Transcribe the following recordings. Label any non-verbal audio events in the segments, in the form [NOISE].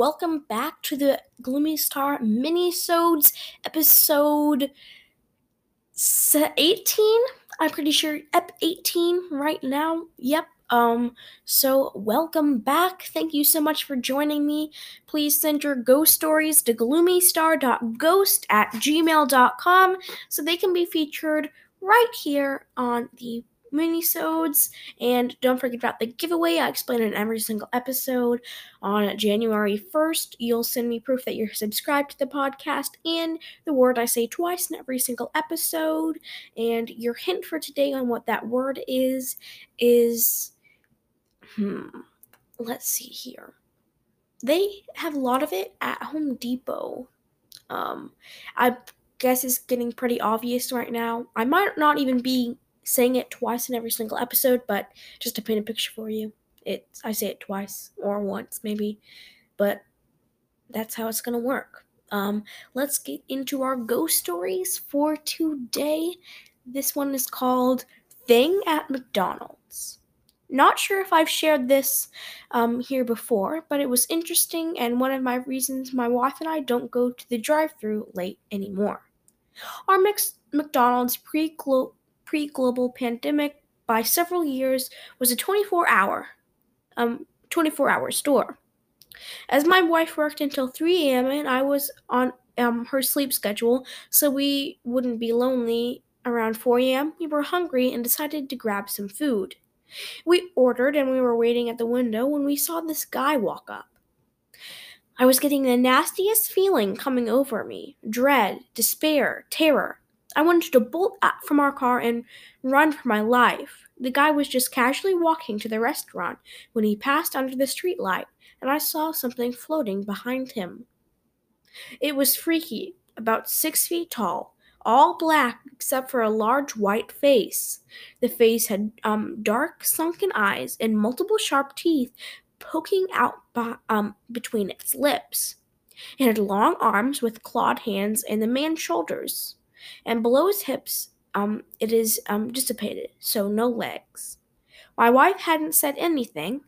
welcome back to the Gloomy Star minisodes episode 18. I'm pretty sure ep 18 right now. Yep. Um, so welcome back. Thank you so much for joining me. Please send your ghost stories to gloomystar.ghost at gmail.com so they can be featured right here on the minisodes. And don't forget about the giveaway. I explain it in every single episode. On january 1st you'll send me proof that you're subscribed to the podcast and the word i say twice in every single episode. And your hint for today on what that word is is hmm let's see here. They have a lot of it at home depot. Um i guess it's getting pretty obvious right now. I might not even be saying it twice in every single episode, but just to paint a picture for you, it's I say it twice or once maybe, but that's how it's gonna work. Um, let's get into our ghost stories for today. This one is called "Thing at McDonald's." Not sure if I've shared this um, here before, but it was interesting and one of my reasons my wife and I don't go to the drive-through late anymore. Our mix- McDonald's pre pre global pandemic by several years was a 24 hour um 24 hour store. As my wife worked until 3 a.m. and I was on um, her sleep schedule, so we wouldn't be lonely around 4 a.m., we were hungry and decided to grab some food. We ordered and we were waiting at the window when we saw this guy walk up. I was getting the nastiest feeling coming over me dread, despair, terror. I wanted to bolt out from our car and run for my life. The guy was just casually walking to the restaurant when he passed under the streetlight, and I saw something floating behind him. It was freaky, about six feet tall, all black except for a large white face. The face had um, dark, sunken eyes and multiple sharp teeth poking out by, um, between its lips. It had long arms with clawed hands and the man's shoulders and below his hips um, it is um, dissipated, so no legs. My wife hadn't said anything,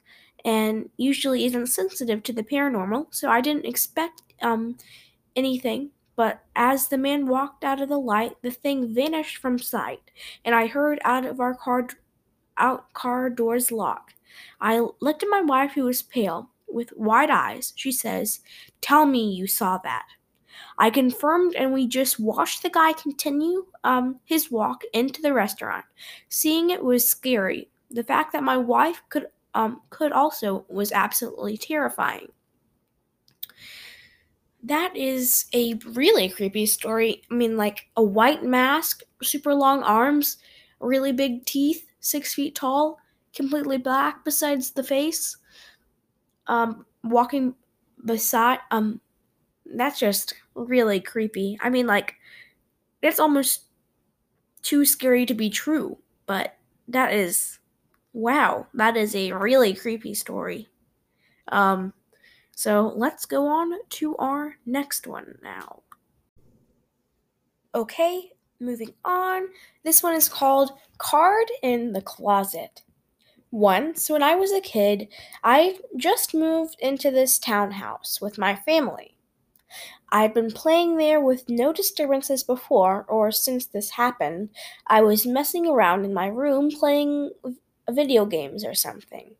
and usually isn't sensitive to the paranormal, so I didn't expect um, anything. But as the man walked out of the light, the thing vanished from sight, and I heard out of our car, out car doors lock. I looked at my wife, who was pale, with wide eyes. She says, "Tell me you saw that." I confirmed, and we just watched the guy continue um, his walk into the restaurant. Seeing it was scary. The fact that my wife could um, could also was absolutely terrifying. That is a really creepy story. I mean, like a white mask, super long arms, really big teeth, six feet tall, completely black besides the face. Um, walking beside um that's just really creepy. I mean, like, it's almost too scary to be true, but that is, wow, that is a really creepy story. Um, so let's go on to our next one now. Okay, moving on. This one is called Card in the Closet. Once, when I was a kid, I just moved into this townhouse with my family. I'd been playing there with no disturbances before, or since this happened. I was messing around in my room playing video games or something.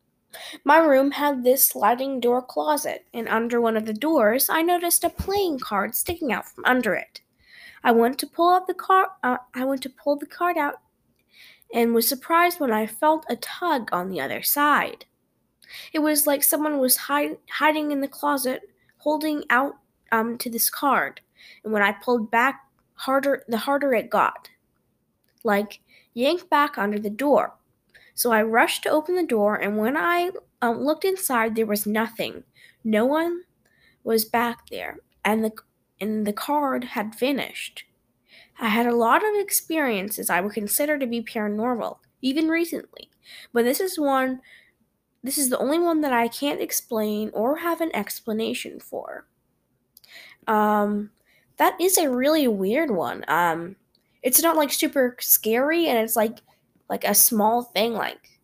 My room had this sliding door closet, and under one of the doors, I noticed a playing card sticking out from under it. I went to pull out the card. Uh, I went to pull the card out, and was surprised when I felt a tug on the other side. It was like someone was hiding in the closet, holding out um to this card, and when I pulled back harder, the harder it got. Like yanked back under the door. So I rushed to open the door, and when I um, looked inside, there was nothing. No one was back there, and the and the card had vanished. I had a lot of experiences I would consider to be paranormal, even recently, but this is one. This is the only one that I can't explain or have an explanation for. Um, that is a really weird one. Um, it's not like super scary, and it's like like a small thing, like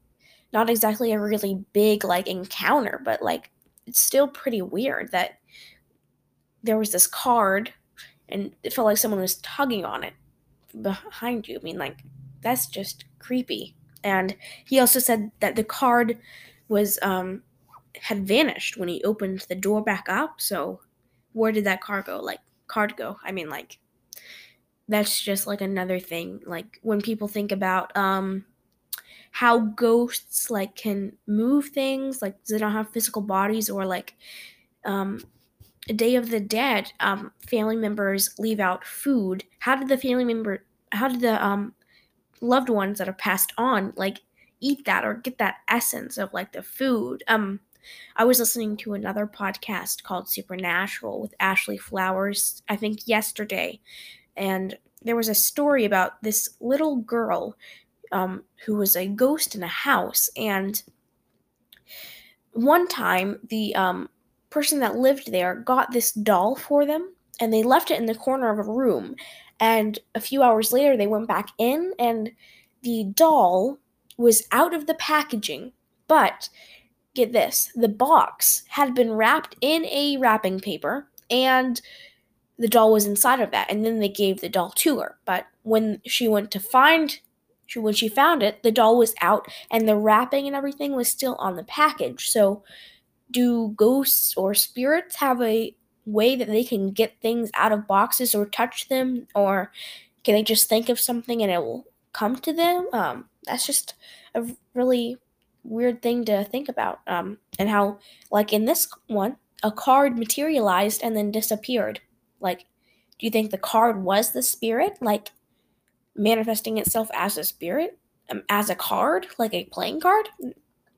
not exactly a really big like encounter, but like it's still pretty weird that there was this card and it felt like someone was tugging on it behind you. I mean, like, that's just creepy. And he also said that the card was, um, had vanished when he opened the door back up. So, where did that car go? Like, card go? I mean, like, that's just like another thing. Like, when people think about, um, how ghosts like can move things like they don't have physical bodies or like um Day of the Dead, um, family members leave out food. How did the family member, how did the um, loved ones that are passed on, like, eat that or get that essence of like the food? Um, I was listening to another podcast called Supernatural with Ashley Flowers, I think yesterday, and there was a story about this little girl um, who was a ghost in a house, and one time the um, person that lived there got this doll for them and they left it in the corner of a room. And a few hours later, they went back in and the doll was out of the packaging. But get this the box had been wrapped in a wrapping paper and the doll was inside of that. And then they gave the doll to her. But when she went to find when she found it, the doll was out and the wrapping and everything was still on the package. So do ghosts or spirits have a way that they can get things out of boxes or touch them or can they just think of something and it will come to them um, that's just a really weird thing to think about um, and how like in this one a card materialized and then disappeared like do you think the card was the spirit like manifesting itself as a spirit um, as a card like a playing card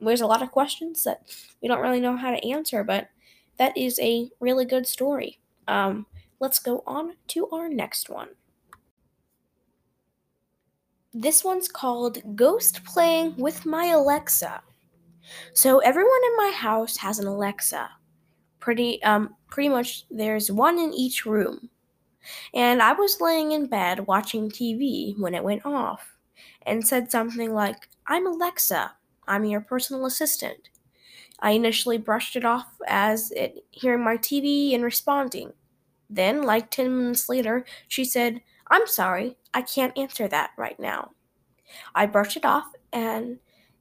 there's a lot of questions that we don't really know how to answer, but that is a really good story. Um, let's go on to our next one. This one's called Ghost Playing with My Alexa. So everyone in my house has an Alexa. Pretty um pretty much there's one in each room. And I was laying in bed watching TV when it went off and said something like, "I'm Alexa, I'm your personal assistant. I initially brushed it off as it hearing my TV and responding. Then, like 10 minutes later, she said, I'm sorry, I can't answer that right now. I brushed it off and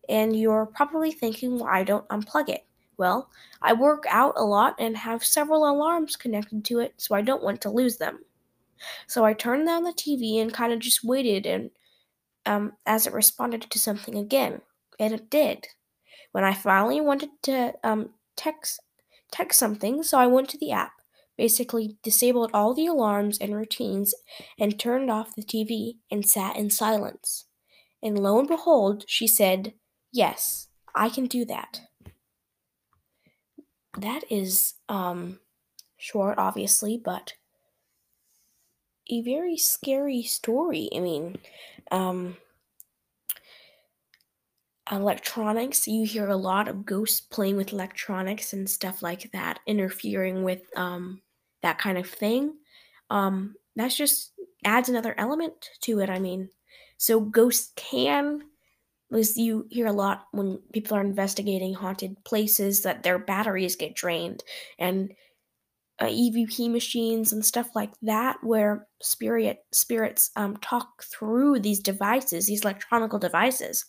and you're probably thinking why I don't unplug it. Well, I work out a lot and have several alarms connected to it, so I don't want to lose them. So I turned down the TV and kind of just waited and um, as it responded to something again and it did. When I finally wanted to um, text text something, so I went to the app, basically disabled all the alarms and routines, and turned off the TV and sat in silence. And lo and behold, she said, "Yes, I can do that." That is um, short, obviously, but a very scary story. I mean, um, electronics. You hear a lot of ghosts playing with electronics and stuff like that, interfering with um, that kind of thing. Um, that's just adds another element to it. I mean, so ghosts can, as you hear a lot when people are investigating haunted places, that their batteries get drained and uh, EVP machines and stuff like that, where spirit spirits um, talk through these devices, these electronic devices.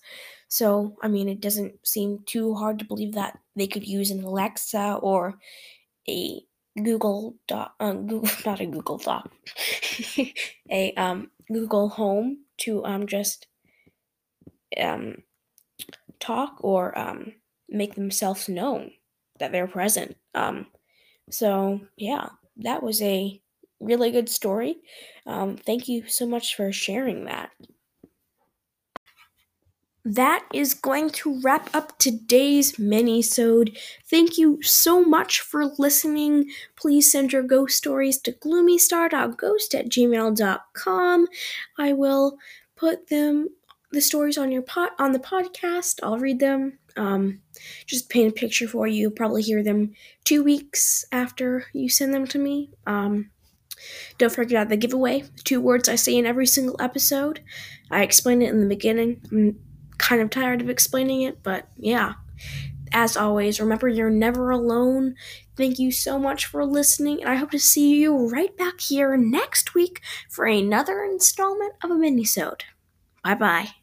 So, I mean, it doesn't seem too hard to believe that they could use an Alexa or a Google dot um, Google, [LAUGHS] not a Google Doc, [LAUGHS] a um, Google Home to um, just um, talk or um, make themselves known that they're present. Um, so, yeah, that was a really good story. Um, thank you so much for sharing that that is going to wrap up today's mini-sode. Thank you so much for listening. Please send your ghost stories to gloomystar.ghost at gmail.com. I will put them the stories on your pot on the podcast. I'll read them. Um, just paint a picture for you. You'll probably hear them two weeks after you send them to me. Um, don't forget about the giveaway. Two words I say in every single episode. I explained it in the beginning. I'm kind of tired of explaining it, but yeah. as always, remember you're never alone. Thank you so much for listening, and I hope to see you right back here next week for another installment of a minisode. Bye bye.